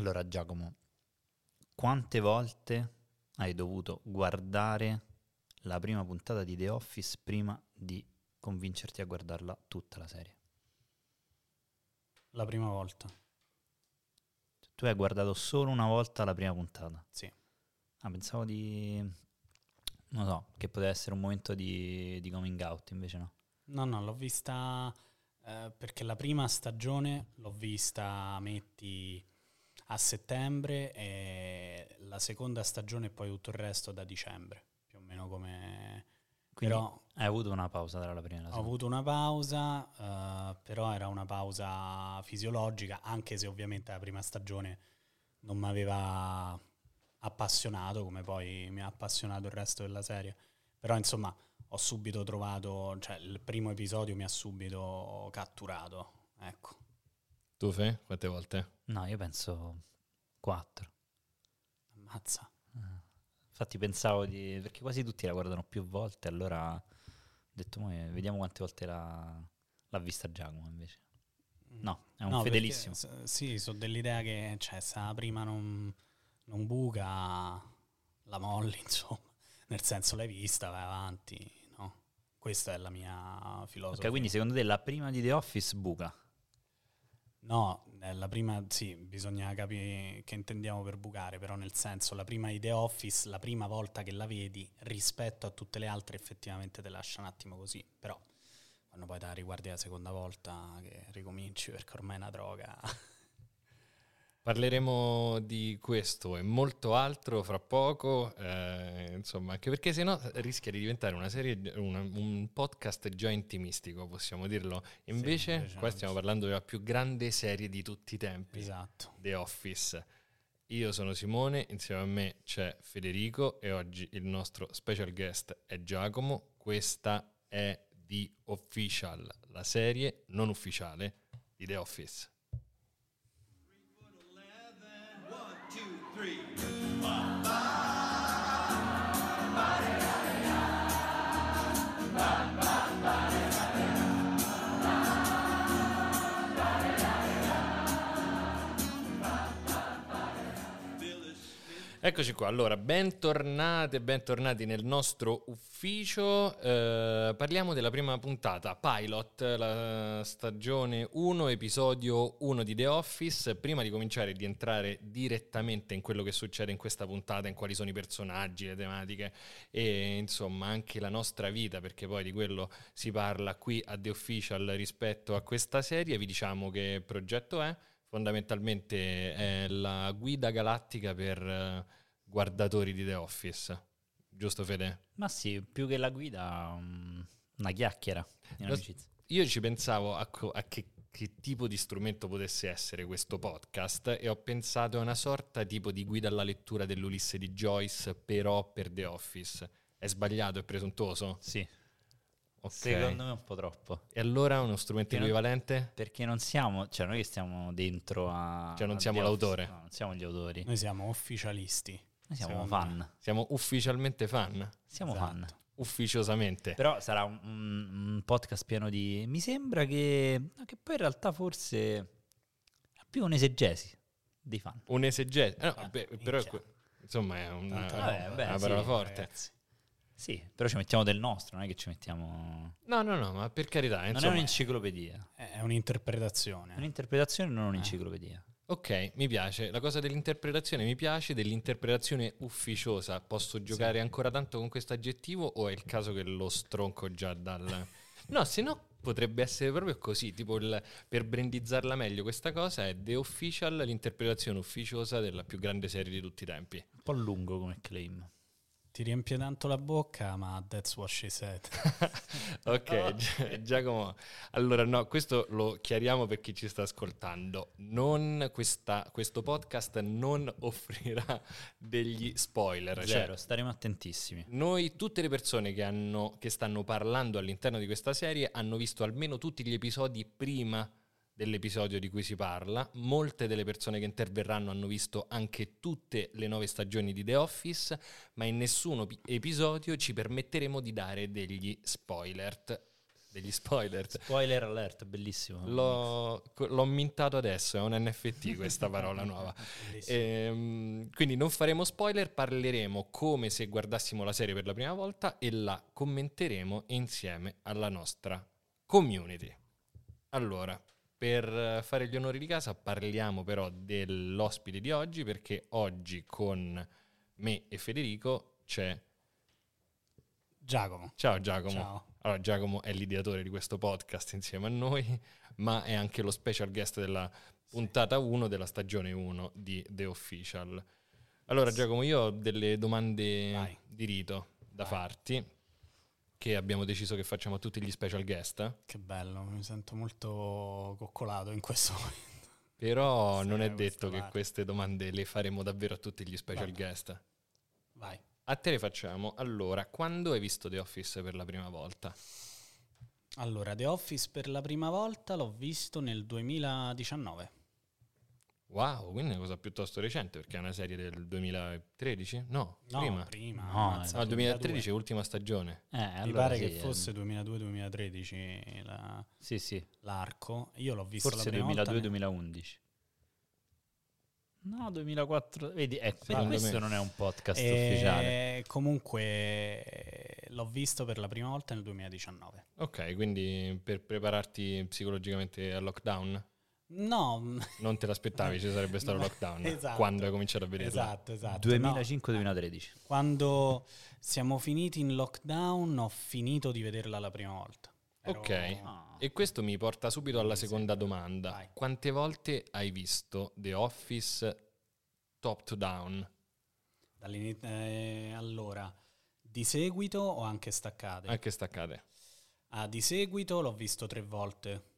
Allora, Giacomo, quante volte hai dovuto guardare la prima puntata di The Office prima di convincerti a guardarla tutta la serie? La prima volta, Tu hai guardato solo una volta la prima puntata. sì. Ah, pensavo di... Non so, che poteva essere un momento di, di coming out, invece no. No, no, l'ho vista eh, perché la prima stagione l'ho vista, metti, a settembre e la seconda stagione e poi tutto il resto da dicembre, più o meno come... Quindi però hai avuto una pausa tra la prima e la ho seconda. avuto una pausa, eh, però era una pausa fisiologica, anche se ovviamente la prima stagione non mi aveva appassionato come poi mi ha appassionato il resto della serie. Però insomma ho subito trovato, cioè il primo episodio mi ha subito catturato, ecco. Tu, Fe? Quante volte? No, io penso quattro. Ammazza. Infatti pensavo di... perché quasi tutti la guardano più volte, allora ho detto, "Mo, eh, vediamo quante volte l'ha, l'ha vista Giacomo invece. No, è un No, perché, fedelissimo. s- sì, sono dell'idea che cioè, se la prima non, non buca, la molli, insomma. Nel senso l'hai vista, vai avanti, no? Questa è la mia filosofia. Ok, quindi secondo te la prima di The Office buca? No, eh, la prima, sì, bisogna capire che intendiamo per bucare, però nel senso la prima The Office, la prima volta che la vedi rispetto a tutte le altre effettivamente te lascia un attimo così, però quando poi te la riguardi la seconda volta che ricominci perché ormai è una droga. Parleremo di questo e molto altro fra poco, eh, insomma, anche perché sennò rischia di diventare una serie, una- un podcast già intimistico, possiamo dirlo. Invece, invece qua stiamo sì. parlando della più grande serie di tutti i tempi, esatto. The Office. Io sono Simone, insieme a me c'è Federico e oggi il nostro special guest è Giacomo. Questa è The Official, la serie non ufficiale di The Office. Bye. Eccoci qua, allora, bentornate, bentornati nel nostro ufficio. Eh, parliamo della prima puntata, Pilot, la stagione 1, episodio 1 di The Office. Prima di cominciare di entrare direttamente in quello che succede in questa puntata, in quali sono i personaggi, le tematiche e insomma anche la nostra vita, perché poi di quello si parla qui a The Official rispetto a questa serie, vi diciamo che progetto è fondamentalmente è la guida galattica per eh, guardatori di The Office. Giusto Fede? Ma sì, più che la guida, um, una chiacchiera Lo-. Io ci pensavo a, co- a che, che tipo di strumento potesse essere questo podcast e ho pensato a una sorta tipo di guida alla lettura dell'Ulisse di Joyce, però per The Office. È sbagliato, è presuntuoso? Sì, Ok. secondo me un po' troppo. E allora uno strumento non- equivalente? Perché non siamo, cioè noi che stiamo dentro a... Cioè non a siamo The Office, l'autore. no, non siamo gli autori. Noi siamo ufficialisti. Noi siamo fan. Siamo ufficialmente fan? Siamo Esatto. fan. Ufficiosamente. Però sarà un, un- podcast pieno di... Mi sembra che, che poi in realtà forse è più un'esegesi dei fan. Un esegese. eh, no, Ah, beh, però è minchia. que- insomma è una, Tanta Vabbè, roba, beh, una sì, parola forte. ragazzi. Sì, però ci mettiamo del nostro, non è che ci mettiamo... No, no, no, ma per carità, Non è insomma. un'enciclopedia. È un'interpretazione. Un'interpretazione, non Eh. un'enciclopedia. Ok, mi piace. La cosa dell'interpretazione mi piace, dell'interpretazione ufficiosa. Posso giocare ancora tanto con questo aggettivo o è il caso che lo stronco già dal... No, se no potrebbe essere proprio così, tipo il- per brandizzarla meglio questa cosa è The Official, l'interpretazione ufficiosa della più grande serie di tutti i tempi. Un po' lungo come claim. Ti riempie tanto la bocca, ma that's what she said. Ok, Gi- Giacomo, allora no, questo lo chiariamo per chi ci sta ascoltando. Non questa- questo podcast non offrirà degli spoiler. cioè Zero, staremo attentissimi. noi, tutte le persone che, hanno- che stanno parlando all'interno di questa serie hanno visto almeno tutti gli episodi prima dell'episodio di cui si parla. Molte delle persone che interverranno hanno visto anche tutte le nove stagioni di The Office, ma in nessun episodio ci permetteremo di dare degli spoiler. degli spoiler. Spoiler alert, bellissimo. L'ho, l'ho mintato adesso, è un NFT questa parola nuova. Ehm, quindi non faremo spoiler, parleremo come se guardassimo la serie per la prima volta e la commenteremo insieme alla nostra community. Allora, per fare gli onori di casa parliamo però dell'ospite di oggi perché oggi con me e Federico c'è... Giacomo. Ciao Giacomo. Ciao. Allora, Giacomo è l'ideatore di questo podcast insieme a noi, ma è anche lo special guest della puntata 1 della stagione 1 di The Official. Allora, Giacomo, io ho delle domande Vai. di rito da Vai. farti, che abbiamo deciso che facciamo a tutti gli special guest, Che bello, mi sento molto coccolato in questo momento. però Sì, non è detto che parte. queste domande le faremo davvero a tutti gli special Vabbè. guest. Vai. A te le facciamo. Allora, quando hai visto The Office per la prima volta? Allora, The Office per la prima volta l'ho visto nel 2019. Wow, quindi è una cosa piuttosto recente perché è una serie del 2013? No, No, prima. prima. No, No, il 2013 è 2002. ultima stagione. Eh, Mi allora pare sì, che eh, fosse 2002-2013 la- Sì, sì. l'arco. Io l'ho visto Forse la prima volta nel- 2002-2011. No, 2004. Vedi, eh, questo me. non è un podcast E ufficiale. Comunque eh, l'ho visto per la prima volta nel 2019. Ok, quindi per prepararti psicologicamente al lockdown? No, Non te l'aspettavi, ci sarebbe stato il lockdown esatto. quando hai cominciato a vederla. esatto, esatto. No, 2005-2013. quando siamo finiti in lockdown ho finito di vederla la prima volta. Ero- Ok. Ah. E questo mi porta subito alla Sì, seconda sì. domanda. Vai. Quante volte hai visto The Office top to down? eh, allora, di seguito o anche staccate? Anche staccate. Ah, di seguito l'ho visto tre volte,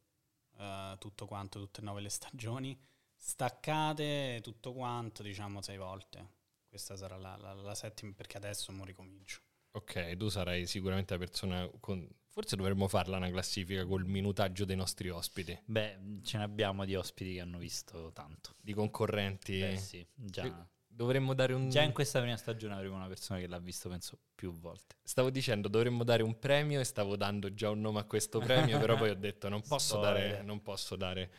eh, tutto quanto, tutte e nove le stagioni. Staccate, tutto quanto, diciamo sei volte. Questa sarà la, la- la settima, perché adesso mo ricomincio. Ok, tu sarai sicuramente la persona con... Forse dovremmo farla una classifica col minutaggio dei nostri ospiti, Beh, ce ne abbiamo di ospiti che hanno visto tanto. di concorrenti. Beh, sì, già. Dovremmo dare un... Già in questa prima stagione avremo una persona che l'ha visto, penso, più volte. Stavo dicendo dovremmo dare un premio e stavo dando già un nome a questo premio, però poi ho detto non posso Spoiler. dare, non posso dare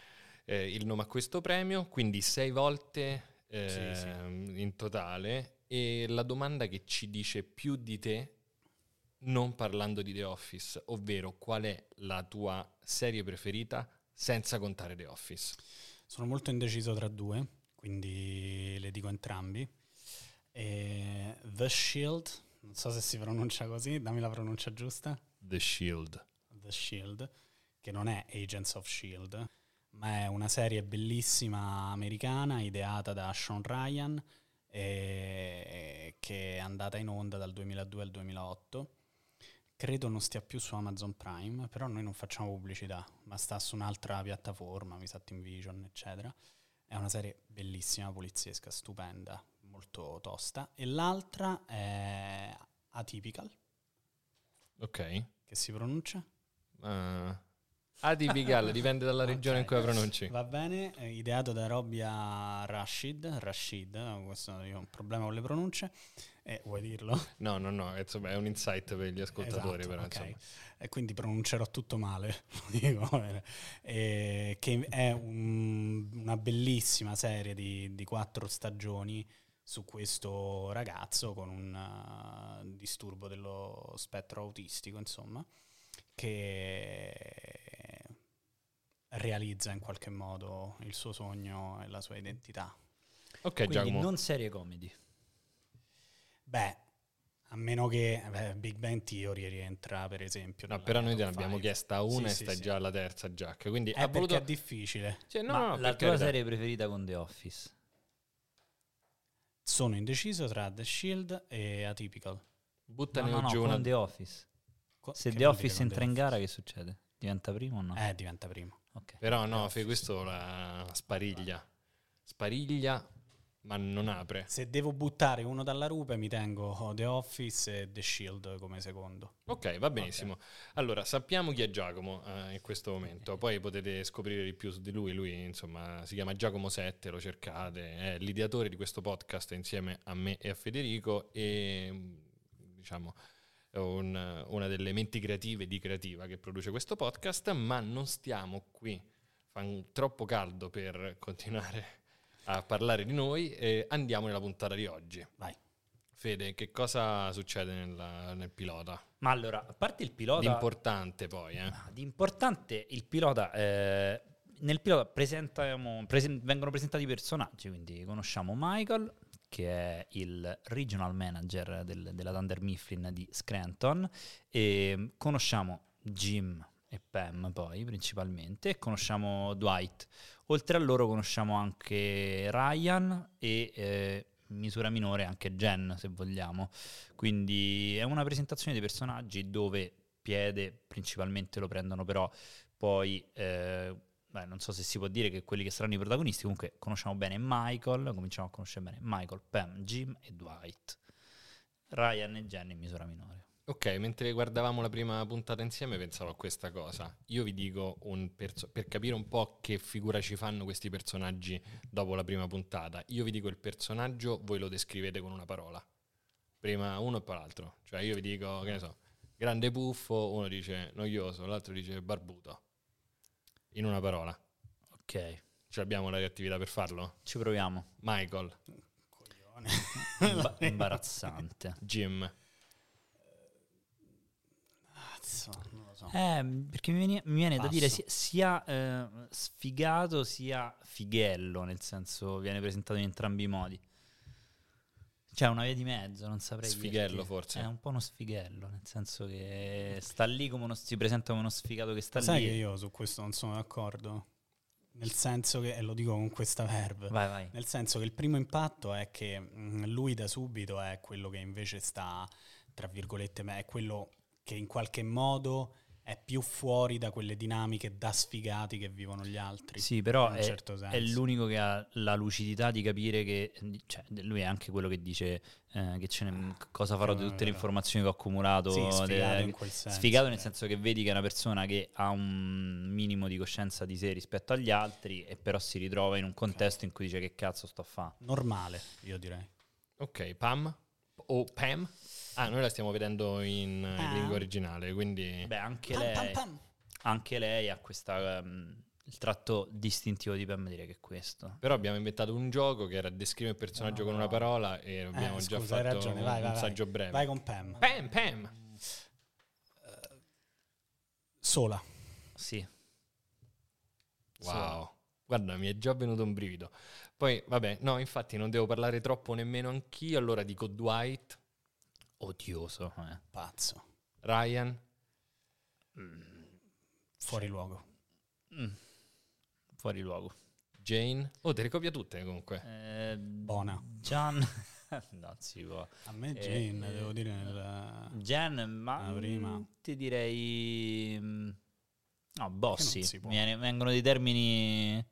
eh, il nome a questo premio, quindi sei volte eh, Sì, sì. in totale e la domanda che ci dice più di te, non parlando di The Office, ovvero qual è la tua serie preferita senza contare The Office? Sono molto indeciso tra due, quindi le dico entrambi. E The Shield, non so se si pronuncia così, dammi la pronuncia giusta. The Shield. The Shield, che non è Agents of Shield, ma è una serie bellissima americana ideata da Sean Ryan che è andata in onda dal 2002 al 2008. Credo non stia più su Amazon Prime, però noi non facciamo pubblicità, ma sta su un'altra piattaforma, mi sa Vision, eccetera. È una serie bellissima, poliziesca, stupenda, molto tosta. E l'altra è Atypical, Ok. che si pronuncia? Uh, Adipical, dipende dalla regione in Ok. cui la pronunci. Va bene, eh, ideato da Robia Rashid, Rashid, eh, questo io ho un problema con le pronunce, eh, vuoi dirlo? No, no, no, insomma, è un insight per gli ascoltatori, Esatto, però, ok. insomma. E quindi pronuncerò tutto male, lo dico, eh, che è un- una bellissima serie di, di quattro stagioni su questo ragazzo con un uh, disturbo dello spettro autistico, insomma, che realizza in qualche modo il suo sogno e la sua identità. Ok, Quindi Giacomo. non serie comedy. Beh, a meno che beh, Big Bang Theory rientra, per esempio. No, però noi te ne abbiamo chiesta una Sì, e sì, stai sì. già alla terza, Jack. Quindi È ha perché voluto... è difficile. Cioè, no, Ma no, la tua serie preferita con The Office? Sono indeciso tra The Shield e Atypical. Buttane no, no, no, giù con una... The Office. Co- Se The Office entra in gara, che succede? Diventa primo o no? Eh, diventa primo. Ok. Però no, Fe, questo la spariglia. Spariglia, ma non apre. Se devo buttare uno dalla rupe, mi tengo The Office e The Shield come secondo. Ok, va benissimo. Allora, sappiamo chi è Giacomo eh, in questo momento, poi potete scoprire di più su di lui. Lui, insomma, si chiama Giacomo Sette, lo cercate, è l'ideatore di questo podcast insieme a me e a Federico e, diciamo, un- una delle menti creative di Creativa che produce questo podcast, ma non stiamo qui, fa un- troppo caldo per continuare a parlare di noi e andiamo nella puntata di oggi. Vai. Fede, che cosa succede nella- nel pilota? Ma allora, a parte il pilota... Di importante poi, eh? Di importante il pilota. eh, nel pilota presen- vengono presentati i personaggi, quindi conosciamo Michael, che è il regional manager del- della Thunder Mifflin di Scranton, e conosciamo Jim e Pam poi principalmente, e conosciamo Dwight. Oltre a loro conosciamo anche Ryan e eh, misura minore anche Jen, se vogliamo. Quindi è una presentazione dei personaggi dove piede principalmente lo prendono però poi eh, beh, non so se si può dire che quelli che saranno i protagonisti comunque conosciamo bene Michael cominciamo a conoscere bene Michael, Pam, Jim e Dwight Ryan e Jen in misura minore Ok, mentre guardavamo la prima puntata insieme pensavo a questa cosa. Io vi dico perso- per capire un po' che figura ci fanno questi personaggi dopo la prima puntata. Io vi dico il personaggio, voi lo descrivete con una parola. Prima uno e poi l'altro. Cioè io vi dico, che ne so, grande puffo, uno dice noioso, l'altro dice barbuto. In una parola. ok, Ce l'abbiamo la creatività per farlo? ci proviamo Michael, Coglione. Imba- imbarazzante Jim, Cazzo, non lo so. Eh, perché mi viene, mi viene da dire sia, sia, eh, sfigato sia fighello, nel senso viene presentato in entrambi i modi. C'è una via di mezzo, non saprei Sfighello, dirti. forse. È un po' uno sfighello, nel senso che sta lì come uno, si presenta come uno sfigato che sta Sai lì. che io su questo non sono d'accordo? Nel senso che, e lo dico con questa verve, Vai, vai. nel senso che il primo impatto è che mm, lui da subito è quello che invece sta, tra virgolette, ma è quello che in qualche modo è più fuori da quelle dinamiche da sfigati che vivono gli altri. Sì, però in è, certo è l'unico che ha la lucidità di capire che, cioè, lui è anche quello che dice eh, che ce ne- cosa farò di tutte le informazioni che ho accumulato. Sì, de- sfigato in quel senso. Sfigato nel senso che vedi che è una persona che ha un minimo di coscienza di sé rispetto agli altri e però si ritrova in un contesto in cui dice che cazzo sto a fare. Normale, io direi. ok, Pam o Pam. Ah, noi la stiamo vedendo in, in Pam. lingua originale, quindi... Beh, anche Pam, lei, pam, pam. anche lei ha questa, ehm, il tratto distintivo di Pam direi che è questo. Però abbiamo inventato un gioco che era descrivere il personaggio No, con no. una parola e abbiamo Eh, già scusa, fatto ragione, un, vai, vai, un saggio breve. Vai con Pam. Pam, Pam. Sola. Sì. Wow. Guarda, mi è già venuto un brivido. Poi, vabbè, no, infatti non devo parlare troppo nemmeno anch'io, allora dico Dwight, Odioso. eh. Pazzo. Ryan, Fuori luogo. Mm. Fuori luogo. Jane. Oh, te le copia tutte comunque. Eh, Buona. Gian. no, si può. A me Eh, Jane, eh, devo dire, nel... Jen, ma La prima. mm, ti direi. mm, No, bossy. non si può? Viene- vengono dei termini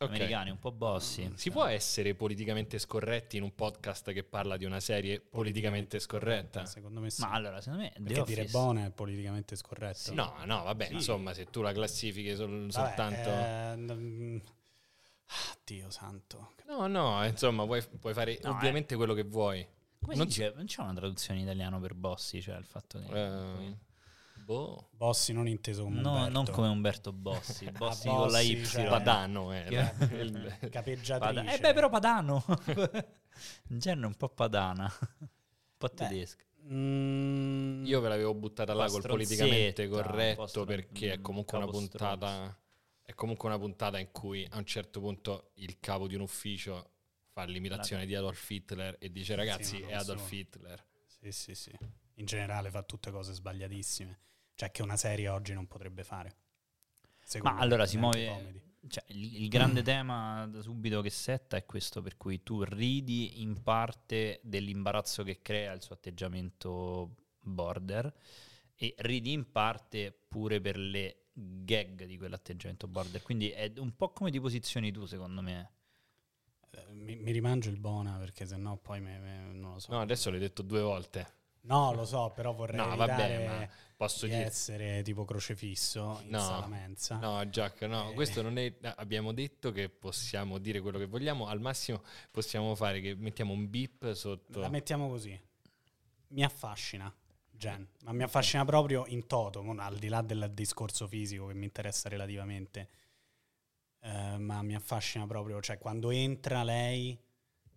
Ok. americani, un po' bossy. Si può essere politicamente scorretti in un podcast che parla di una serie politicamente scorretta? Secondo me sì. Ma allora, secondo me. The Perché dire Office- buona è politicamente scorretto. No, no, vabbè, Sì. insomma, se tu la classifichi sol- Vabbè, soltanto... eh, mm, ah, Dio santo. No, no, insomma, puoi, puoi fare No, ovviamente quello che vuoi. Come non si dice? Non c'è una traduzione in italiano per bossy, cioè il fatto che. Eh, boh. Bossi non inteso come No, Umberto. non come Umberto Bossi, Bossi con la Bossi, Y. cioè- Padano era. Che- Il- Capeggiatrice. Pada- Eh beh, però padano. Gen è un po' padana. Un po' Beh, tedesca. Mm, Io ve l'avevo buttata là col politicamente corretto stron- perché è comunque una puntata è comunque una puntata in cui a un certo punto il capo di un ufficio fa l'imitazione di Adolf Hitler e dice ragazzi non è Adolf. Hitler. Sì, sì, sì. In generale fa tutte cose sbagliatissime. Cioè che una serie oggi non potrebbe fare. Ma me, allora si muove. comedy. Cioè, il, il grande tema da subito che setta è questo, per cui tu ridi in parte dell'imbarazzo che crea il suo atteggiamento border e ridi in parte pure per le gag di quell'atteggiamento border. Quindi è un po' come ti posizioni tu, secondo me. Eh, Mi, mi rimangio il Bona perché sennò poi me- me- non lo so. No, adesso l'hai detto due volte. No, lo so, però vorrei No, vabbè, ma posso di dire essere tipo crocefisso in No, sala mensa. No, Jack, no, Eh. questo non è. Abbiamo detto che possiamo dire quello che vogliamo. Al massimo possiamo fare che mettiamo un beep sotto. La mettiamo così. Mi affascina. Jen, ma mi affascina proprio in toto, al di là del discorso fisico che mi interessa relativamente, eh, ma mi affascina proprio, cioè quando entra lei,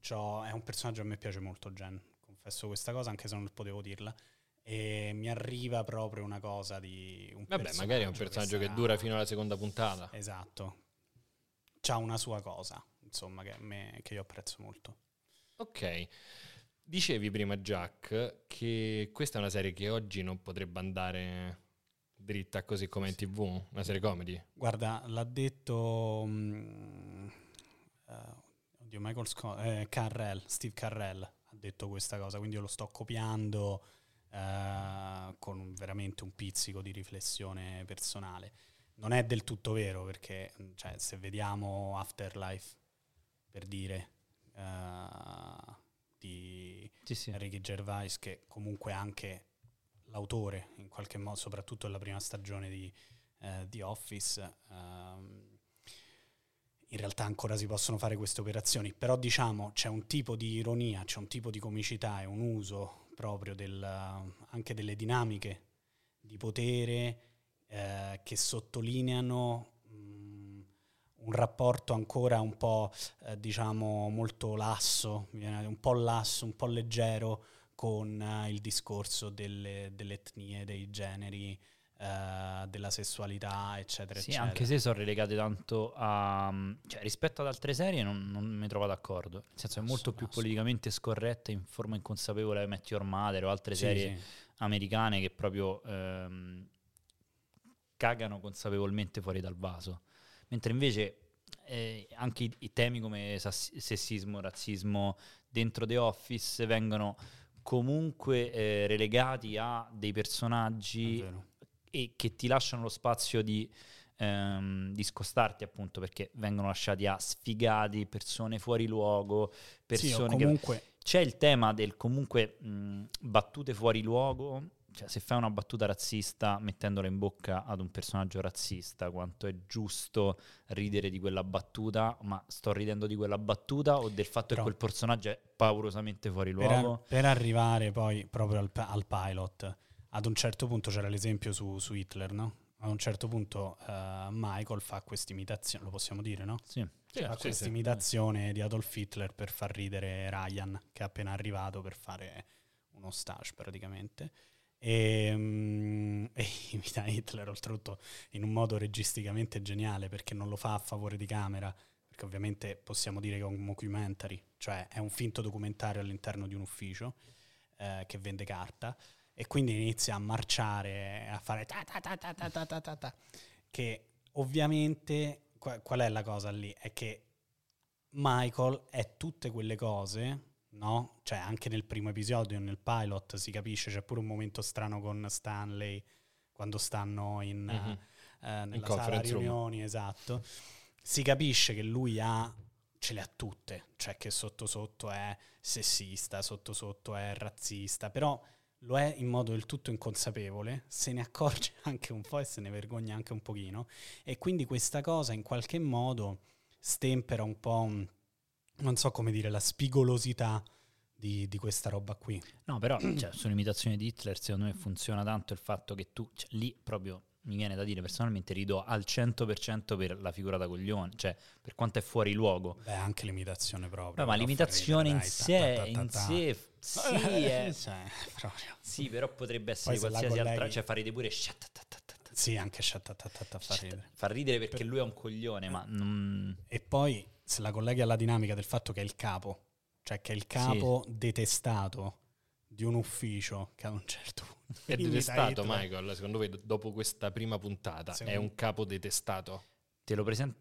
c'ho- è un personaggio che a me piace molto Jen, confesso questa cosa anche se non potevo dirla, e mi arriva proprio una cosa di un Vabbè, magari è un personaggio che sarà- dura fino alla seconda puntata. Esatto, c'ha una sua cosa, insomma, che, me, che io apprezzo molto. Ok. Dicevi prima, Jack, che questa è una serie che oggi non potrebbe andare dritta così come in tv, una serie comedy. Guarda, l'ha detto mm, eh, oddio, Michael Scott, eh, Carrell, Steve Carrell detto questa cosa, quindi io lo sto copiando eh, con veramente un pizzico di riflessione personale. Non è del tutto vero perché mm, cioè, se vediamo Afterlife, per dire, eh, di Sì, sì. Ricky Gervais, che comunque anche l'autore, in qualche modo, soprattutto nella prima stagione di eh, The Office, ehm, in realtà ancora si possono fare queste operazioni, però diciamo c'è un tipo di ironia, c'è un tipo di comicità e un uso proprio del, anche delle dinamiche di potere eh, che sottolineano mh, un rapporto ancora un po' eh, diciamo molto lasso, un po' lasso, un po' leggero con eh, il discorso delle, delle etnie, dei generi, eh, della sessualità, eccetera, Sì, eccetera. anche se sono relegate tanto a... cioè rispetto ad altre serie non, non mi trovo d'accordo. Nel senso è molto più politicamente scorretta in forma inconsapevole Met Your Mother o altre Sì, serie sì. americane che proprio ehm, cagano consapevolmente fuori dal vaso. Mentre invece eh, anche i, i temi come sessismo, razzismo dentro The Office vengono comunque eh, relegati a dei personaggi. E che ti lasciano lo spazio di, ehm, di scostarti appunto perché vengono lasciati a sfigati, persone fuori luogo, Sì, persone che... comunque C'è il tema del comunque mh, battute fuori luogo, cioè se fai una battuta razzista mettendola in bocca ad un personaggio razzista, quanto è giusto ridere di quella battuta, ma sto ridendo di quella battuta o del fatto Però- che quel personaggio è paurosamente fuori per, luogo? per arrivare poi proprio al, al pilot, ad un certo punto c'era l'esempio su, su Hitler, no? A un certo punto eh, Michael fa questa imitazione, lo possiamo dire, no? Sì. Sì, fa sì, questa sì. imitazione di Adolf Hitler per far ridere Ryan, che è appena arrivato per fare uno stage praticamente. E, mm, e imita Hitler oltretutto in un modo registicamente geniale perché non lo fa a favore di camera, perché ovviamente possiamo dire che è un mockumentary, cioè è un finto documentario all'interno di un ufficio eh, che vende carta e quindi inizia a marciare, a fare ta ta ta ta ta ta ta ta ta, che ovviamente qua- qual è la cosa lì? È che Michael è tutte quelle cose, no? Cioè anche nel primo episodio, nel pilot si capisce, c'è pure un momento strano con Stanley quando stanno in, Mhm. eh, nella sala conference room. riunioni, esatto. Si capisce che lui ha ce le ha tutte, cioè che sotto sotto è sessista, sotto sotto è razzista, però lo è in modo del tutto inconsapevole, se ne accorge anche un po' e se ne vergogna anche un pochino e quindi questa cosa in qualche modo stempera un po', non so come dire, la spigolosità di, di questa roba qui. No, però cioè, sull'imitazione di Hitler secondo me funziona tanto il fatto che tu cioè, lì proprio mi viene da dire personalmente ridò al 100% per la figura da coglione, cioè per quanto è fuori luogo. Beh, anche l'imitazione proprio. Beh, ma l'imitazione in sé, in sé, sì, è- Cioè, sì, però potrebbe essere Poi qualsiasi altra, colleghi- cioè fa ridere pure. Sì, anche shatatata fa ridere. fa ridere perché Per- lui è un coglione, ma non... E poi se la colleghi alla dinamica del fatto che è il capo, cioè che è il capo detestato di un ufficio che a un certo punto È detestato. Michael, secondo voi, dopo questa prima puntata, è Secondo- un capo detestato? te lo presento.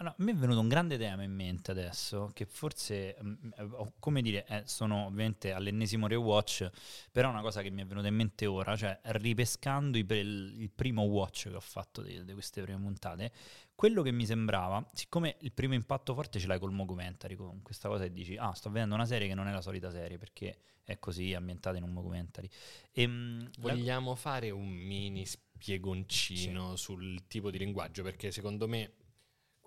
Allora, a me è venuto un grande tema in mente adesso, che forse, mm, ho- come dire, eh, sono ovviamente all'ennesimo rewatch, però è una cosa che mi è venuta in mente ora, cioè ripescando pre- il primo watch che ho fatto di, di queste prime puntate, quello che mi sembrava, siccome il primo impatto forte ce l'hai col mockumentary, con questa cosa e dici, ah, sto vedendo una serie che non è la solita serie, perché è così ambientata in un mockumentary. E, mm, la- Vogliamo fare un mini spiegoncino sul tipo di linguaggio, perché secondo me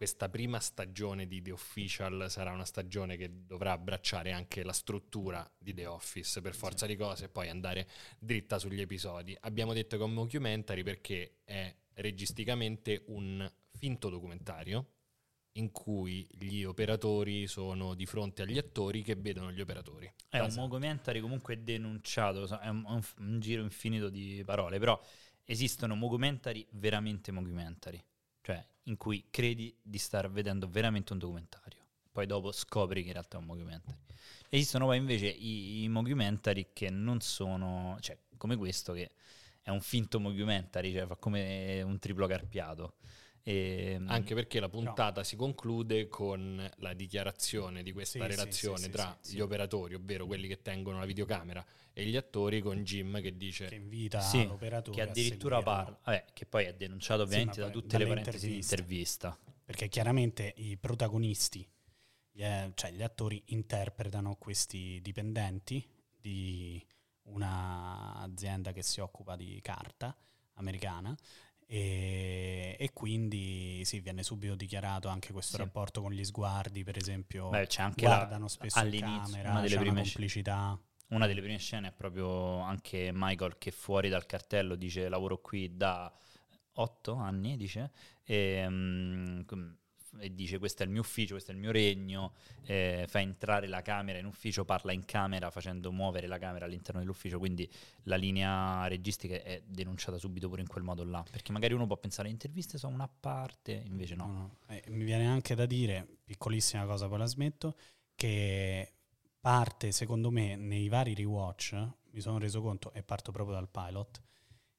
questa prima stagione di The Official sarà una stagione che dovrà abbracciare anche la struttura di The Office per forza di cose e poi andare dritta sugli episodi. Abbiamo detto che è un mockumentary perché è registicamente un finto documentario in cui gli operatori sono di fronte agli attori che vedono gli operatori. È un mockumentary comunque denunciato, è un, un, un giro infinito di parole, però esistono mockumentary veramente mockumentary cioè in cui credi di star vedendo veramente un documentario. Poi dopo scopri che in realtà è un mockumentary. Esistono poi invece i, i mockumentary che non sono, cioè come questo che è un finto mockumentary, cioè fa come un triplo carpiato. E, ehm, Anche perché la puntata no. si conclude con la dichiarazione di questa sì, relazione sì, sì, tra gli operatori, ovvero quelli che tengono la videocamera, e gli attori con Jim che dice che invita l'operatore che addirittura parla, vabbè, che poi è denunciato ovviamente da tutte le parentesi di intervista. Perché chiaramente i protagonisti, cioè gli attori interpretano questi dipendenti di un'azienda che si occupa di carta americana e, e, quindi sì, viene subito dichiarato anche questo sì. rapporto con gli sguardi, per esempio, Beh, c'è anche guardano la, spesso in camera, una delle prime una complicità. Una delle prime scene è proprio anche Michael che fuori dal cartello dice lavoro qui da otto anni, dice, e, um, e dice questo è il mio ufficio, questo è il mio regno, eh, fa entrare la camera in ufficio, parla in camera facendo muovere la camera all'interno dell'ufficio, quindi la linea registica è denunciata subito pure in quel modo là, perché magari uno può pensare le interviste sono una parte, invece no. no, no. Eh, mi viene anche da dire, piccolissima cosa poi la smetto, che parte secondo me nei vari rewatch, mi sono reso conto e parto proprio dal pilot,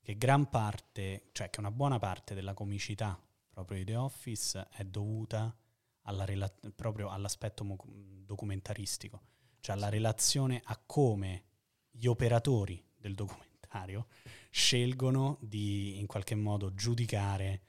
che gran parte, cioè che una buona parte della comicità proprio di The Office è dovuta alla rela- proprio all'aspetto mo- documentaristico, cioè alla relazione a come gli operatori del documentario scelgono di in qualche modo giudicare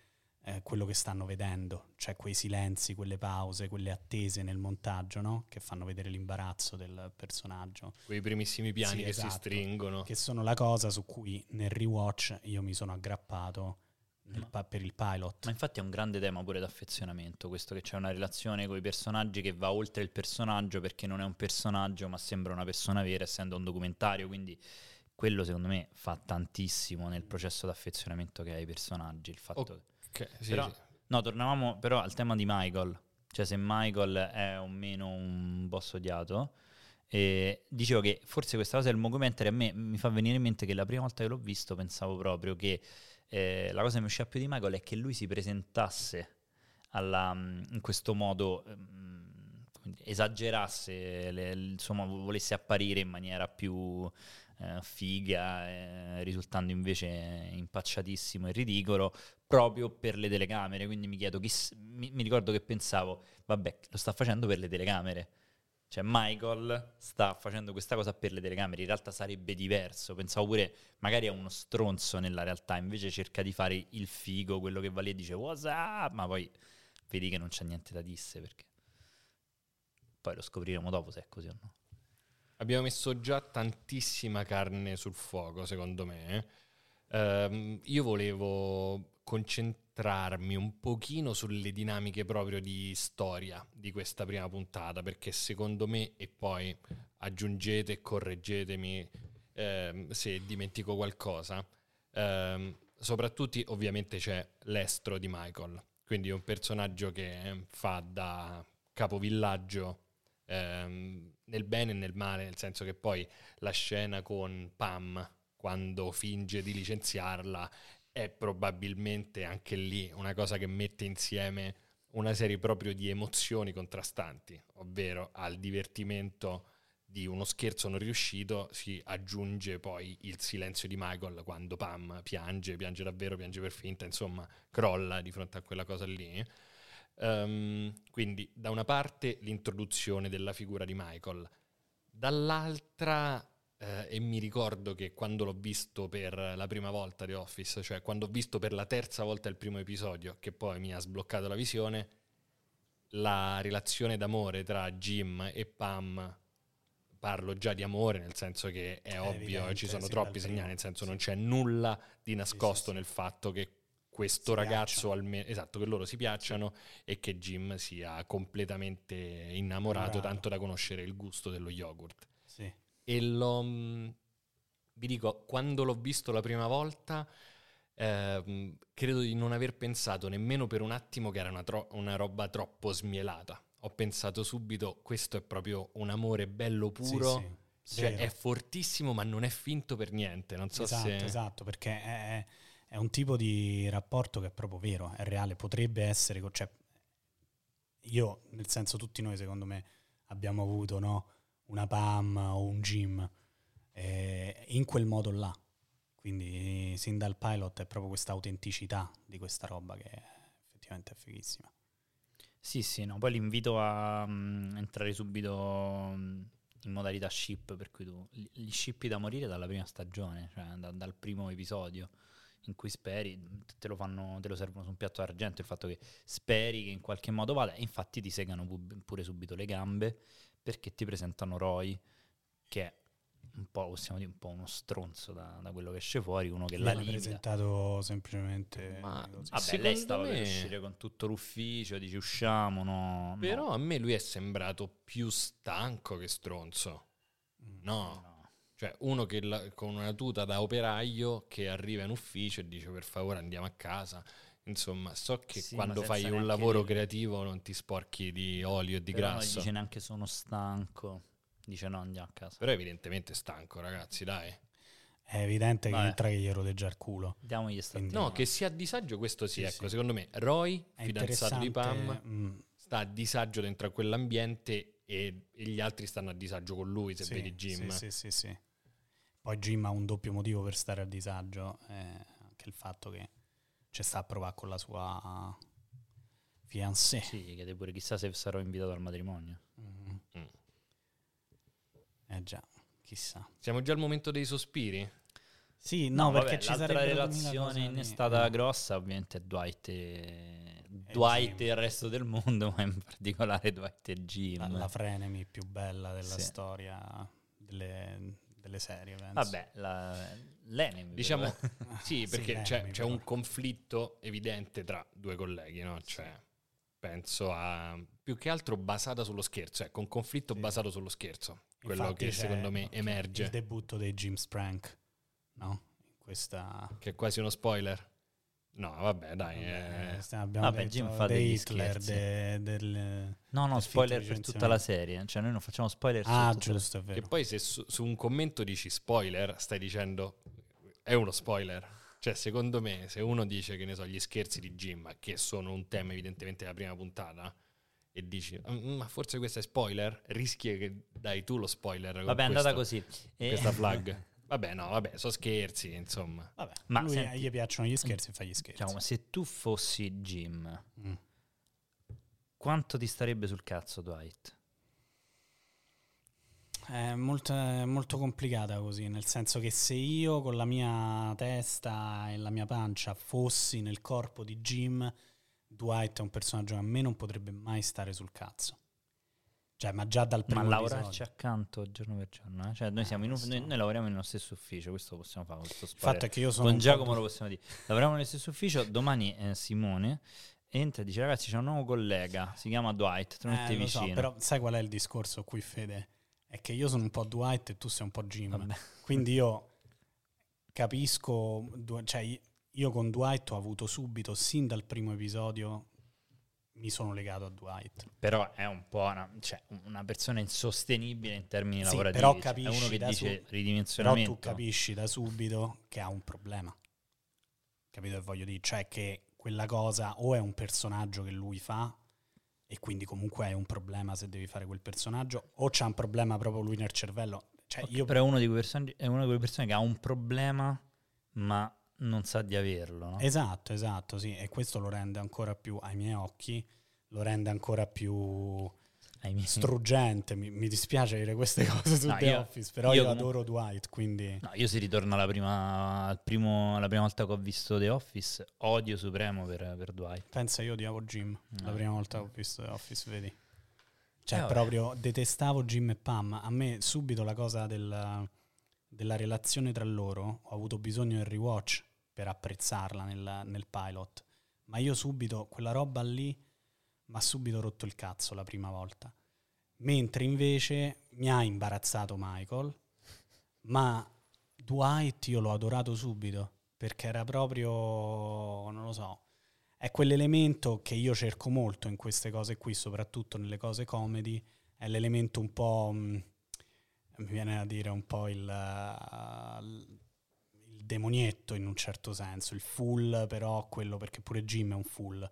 eh, quello che stanno vedendo, cioè quei silenzi, quelle pause, quelle attese nel montaggio, no? che fanno vedere l'imbarazzo del personaggio. Quei primissimi piani sì, che esatto, si stringono. Che sono la cosa su cui nel rewatch io mi sono aggrappato pa- per il pilot. Ma infatti è un grande tema pure d'affezionamento, questo che c'è una relazione con i personaggi che va oltre il personaggio perché non è un personaggio ma sembra una persona vera essendo un documentario, quindi quello secondo me fa tantissimo nel processo d'affezionamento che ha i personaggi, il fatto okay, sì, però, sì. No, tornavamo però al tema di Michael, cioè se Michael è o meno un boss odiato. E dicevo che forse questa cosa del documentary a me mi fa venire in mente che la prima volta che l'ho visto pensavo proprio che eh, la cosa che mi usciva più di Michael è che lui si presentasse alla, mm, in questo modo, um, esagerasse, le, insomma, volesse apparire in maniera più eh, figa, eh, risultando invece impacciatissimo e ridicolo, proprio per le telecamere. Quindi mi chiedo, chi, mi, mi ricordo che pensavo, vabbè, lo sta facendo per le telecamere cioè Michael sta facendo questa cosa per le telecamere, in realtà sarebbe diverso, pensavo pure magari è uno stronzo nella realtà, invece cerca di fare il figo, quello che va lì e dice what's up, ma poi vedi che non c'è niente da disse perché poi lo scopriremo dopo se è così o no. Abbiamo messo già tantissima carne sul fuoco, secondo me. Uh, io volevo concentrarmi concentrarmi un pochino sulle dinamiche proprio di storia di questa prima puntata, perché secondo me, e poi aggiungete e correggetemi eh, se dimentico qualcosa, eh, soprattutto ovviamente c'è l'estro di Michael, quindi un personaggio che fa da capovillaggio ehm, nel bene e nel male, nel senso che poi la scena con Pam quando finge di licenziarla è probabilmente anche lì una cosa che mette insieme una serie proprio di emozioni contrastanti, ovvero al divertimento di uno scherzo non riuscito si aggiunge poi il silenzio di Michael quando Pam piange, piange davvero, piange per finta, insomma crolla di fronte a quella cosa lì. Um, quindi da una parte l'introduzione della figura di Michael, dall'altra eh, e mi ricordo che quando l'ho visto per la prima volta The Office, cioè quando ho visto per la terza volta il primo episodio, che poi mi ha sbloccato la visione, la relazione d'amore tra Jim e Pam, parlo già di amore, nel senso che è, è ovvio, evidente, ci sono troppi segnali, nel senso sì. non c'è nulla di nascosto sì, sì, nel fatto che questo Si ragazzo almeno esatto che loro si piacciono e che Jim sia completamente innamorato Innamorato. tanto da conoscere il gusto dello yogurt. E l'ho mh, vi dico quando l'ho visto la prima volta ehm, credo di non aver pensato nemmeno per un attimo che era una, tro- una roba troppo smielata. Ho pensato subito questo è proprio un amore bello puro Sì, sì, cioè, è fortissimo ma non è finto per niente non so esatto, se esatto, perché è, è un tipo di rapporto che è proprio vero, è reale, potrebbe essere, cioè, io, nel senso tutti noi secondo me abbiamo avuto no, una PAM o un gym eh, in quel modo là, quindi sin dal pilot è proprio questa autenticità di questa roba che effettivamente è fighissima. Sì, sì, no. Poi l'invito a mm, entrare subito mm, in modalità ship, per cui tu li, shippi da morire dalla prima stagione, cioè da- dal primo episodio in cui speri, te lo, fanno, te lo servono su un piatto d'argento, il fatto che speri che in qualche modo vada, e infatti ti segano pu- pure subito le gambe, perché ti presentano Roy, che è un po', possiamo dire, un po' uno stronzo da, da quello che esce fuori, uno che limita. presentato semplicemente Ma-. Vabbè, Secondo lei stava per me- uscire con tutto l'ufficio, dice usciamo, no. però no. a me lui è sembrato più stanco che stronzo Mm. no No. Cioè, uno che la- con una tuta da operaio che arriva in ufficio e dice per favore andiamo a casa. Insomma, so che Sì, quando fai un lavoro dirgli. creativo non ti sporchi di olio e di Però non grasso. dice neanche sono stanco. Dice no, andiamo a casa. Però evidentemente stanco, ragazzi, dai. È evidente che Vabbè. entra che gli rodeggia il culo. Diamogli Quindi- No, che sia a disagio, questo sì. Sì, ecco, sì. secondo me Roy, È fidanzato di Pam, mm, sta a disagio dentro a quell'ambiente e, e gli altri stanno a disagio con lui, se sì, vedi Jim. Sì, sì, sì, sì. Poi Jim ha un doppio motivo per stare a disagio, eh, anche il fatto che ci sta a provare con la sua fiancée. Sì, chiede pure chissà se sarò invitato al matrimonio. Mhm. Mm. Eh già, chissà. Siamo già al momento dei sospiri? Sì, no, perché vabbè, ci l'altra relazione innestata dire. grossa ovviamente è Dwight e, Dwight Jim. e il resto del mondo, ma in particolare Dwight e Jim. La, la frenemy più bella della Sì. storia delle, delle serie, penso. Vabbè, la, l'enemy. Diciamo, però. sì, Sì, perché beh, c'è, c'è un conflitto evidente tra due colleghi, no? Cioè, penso a più che altro basata sullo scherzo, ecco, un conflitto Sì. basato sullo scherzo, quello Infatti che secondo me Il emerge, debutto dei Jim Sprank, no? In questa... che è quasi uno spoiler. No, vabbè, dai, Vabbè, eh, stiamo- abbiamo Vabbè, detto Jim fa dei degli Hitler, scherzi. de- del... No, no, del spoiler per tutta la serie. Cioè, noi non facciamo spoiler su Ah, la- giusto, è che vero. poi se su, su un commento dici spoiler, stai dicendo è uno spoiler. Cioè, secondo me, se uno dice che ne so, gli scherzi di Jim, che sono un tema evidentemente della prima puntata, e dici, "Mm, ma forse questo è spoiler, rischi che dai tu lo spoiler. Vabbè, è andata così. E- Questa flag. Vabbè, no, vabbè, sono scherzi, insomma. Vabbè, Ma lui senti- gli piacciono gli scherzi, fa gli scherzi. Diciamo, se tu fossi Jim, Mm. quanto ti starebbe sul cazzo Dwight? È molto, è molto complicata così, nel senso che se io con la mia testa e la mia pancia fossi nel corpo di Jim, Dwight è un personaggio che a me non potrebbe mai stare sul cazzo. Cioè, ma già dal primo Ma lavorarci accanto giorno per giorno, eh? cioè noi, siamo in un- so. noi, noi lavoriamo nello stesso ufficio, questo possiamo fare, questo Il fatto è che io sono Con po' Giacomo du- lo possiamo dire. Lavoriamo nello stesso ufficio, domani eh, Simone entra e dice ragazzi c'è un nuovo collega, si chiama Dwight, te lo metti Eh, lo so, vicino. però sai qual è il discorso qui, Fede? È che io sono un po' Dwight e tu sei un po' Jim. Vabbè. Quindi io capisco, cioè io con Dwight ho avuto subito, sin dal primo episodio, mi sono legato a Dwight. Però è un po' una, cioè, una persona insostenibile in termini Sì, lavorativi. però cioè, capisci uno che dice su- Però ridimensionamento. tu capisci da subito che ha un problema. Capito che voglio dire? Cioè che quella cosa o è un personaggio che lui fa e quindi comunque è un problema se devi fare quel personaggio o c'ha un problema proprio lui nel cervello. Cioè Ok, io Però è uno di quei personaggi- è una di quelle persone che ha un problema ma non sa di averlo. No? Esatto, esatto, sì, e questo lo rende ancora più, ai miei occhi, lo rende ancora più miei- struggente. Mi, mi dispiace dire queste cose su No, The io- Office, però io io, adoro Dwight, quindi... No, io si ritorno alla prima, al primo, alla prima volta che ho visto The Office, odio supremo per, per Dwight. Pensa, io odiavo Jim la No. prima volta che ho visto The Office, vedi? Cioè, Eh, proprio detestavo Jim e Pam. A me subito la cosa della, della relazione tra loro, ho avuto bisogno del rewatch per apprezzarla nel, nel pilot, ma io subito, quella roba lì mi ha subito rotto il cazzo la prima volta. Mentre invece mi ha imbarazzato Michael, ma Dwight io l'ho adorato subito perché era proprio, non lo so, è quell'elemento che io cerco molto in queste cose qui, soprattutto nelle cose comedy, è l'elemento un po', mm, mi viene a dire un po' il, il demonietto in un certo senso, il full però quello, perché pure Jim è un full,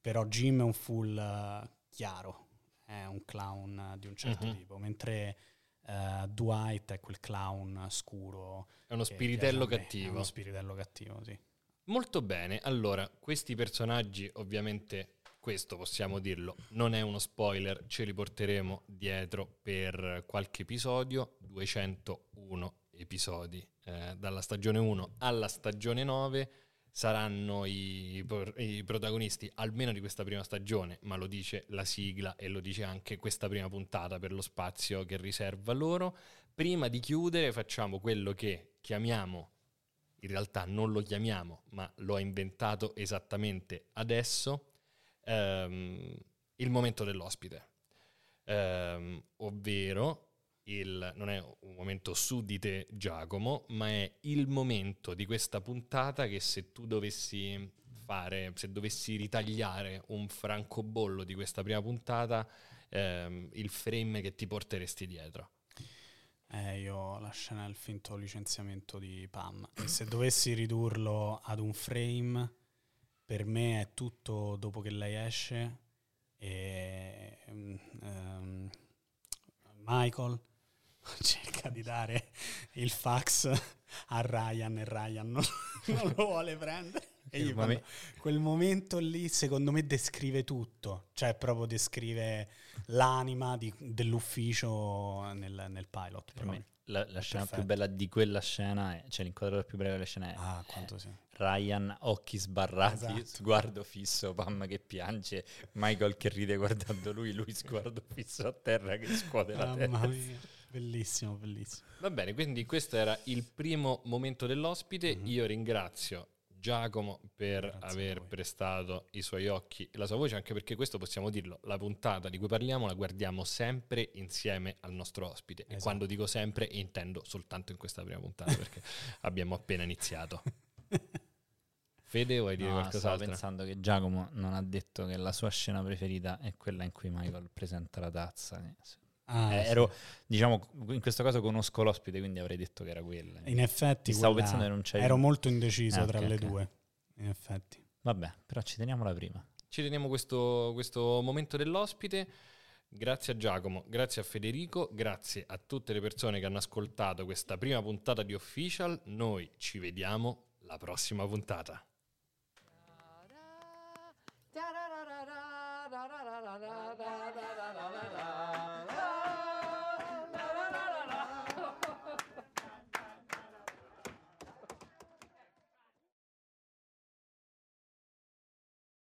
però Jim è un full uh, chiaro, è un clown di un certo uh-huh. tipo, mentre uh, Dwight è quel clown scuro. È uno spiritello cattivo. È uno spiritello cattivo, sì. Molto bene, allora, questi personaggi ovviamente, questo possiamo dirlo, non è uno spoiler, ce li porteremo dietro per qualche episodio, 201 episodi, eh, dalla stagione 1 alla stagione 9 saranno i, i, protagonisti almeno di questa prima stagione, ma lo dice la sigla e lo dice anche questa prima puntata per lo spazio che riserva loro. Prima di chiudere facciamo quello che chiamiamo, in realtà non lo chiamiamo, ma lo ha inventato esattamente adesso, ehm, il momento dell'ospite, ehm, ovvero il, non è un momento su di te Giacomo, ma è il momento di questa puntata che se tu dovessi fare, se dovessi ritagliare un francobollo di questa prima puntata, ehm, il frame che ti porteresti dietro. Eh, io la scena del finto licenziamento di Pam. E se dovessi ridurlo ad un frame, per me è tutto dopo che lei esce e um, Michael cerca di dare il fax a Ryan e Ryan non, non lo vuole prendere. E io quando, quel momento lì secondo me descrive tutto, cioè proprio descrive l'anima di, dell'ufficio nel, nel pilot. Per me la, la scena perfetto. più bella di quella scena, è, cioè l'inquadratura più breve della scena è ah, quanto sì. Ryan, occhi sbarrati, esatto. sguardo fisso, Pam che piange, Michael che ride guardando lui, lui sguardo fisso a terra che scuote la Mamma testa. Mia. Bellissimo, bellissimo. Va bene, quindi questo era il primo momento dell'ospite. Mm-hmm. Io ringrazio Giacomo per Grazie aver prestato i suoi occhi e la sua voce, anche perché questo possiamo dirlo, la puntata di cui parliamo la guardiamo sempre insieme al nostro ospite. Esatto. E quando dico sempre intendo soltanto in questa prima puntata, perché abbiamo appena iniziato. Fede, vuoi dire no, qualcos'altro? Stavo pensando che Giacomo non ha detto che la sua scena preferita è quella in cui Michael presenta la tazza. Ah, eh, sì. ero, diciamo, in questo caso conosco l'ospite, quindi avrei detto che era quella. In effetti, stavo pensando che non c'è. Ero molto indeciso ah, tra okay, le okay. due. In effetti. Vabbè, però ci teniamo la prima. Ci teniamo questo, questo momento dell'ospite. Grazie a Giacomo, grazie a Federico, grazie a tutte le persone che hanno ascoltato questa prima puntata di Official. Noi ci vediamo la prossima puntata.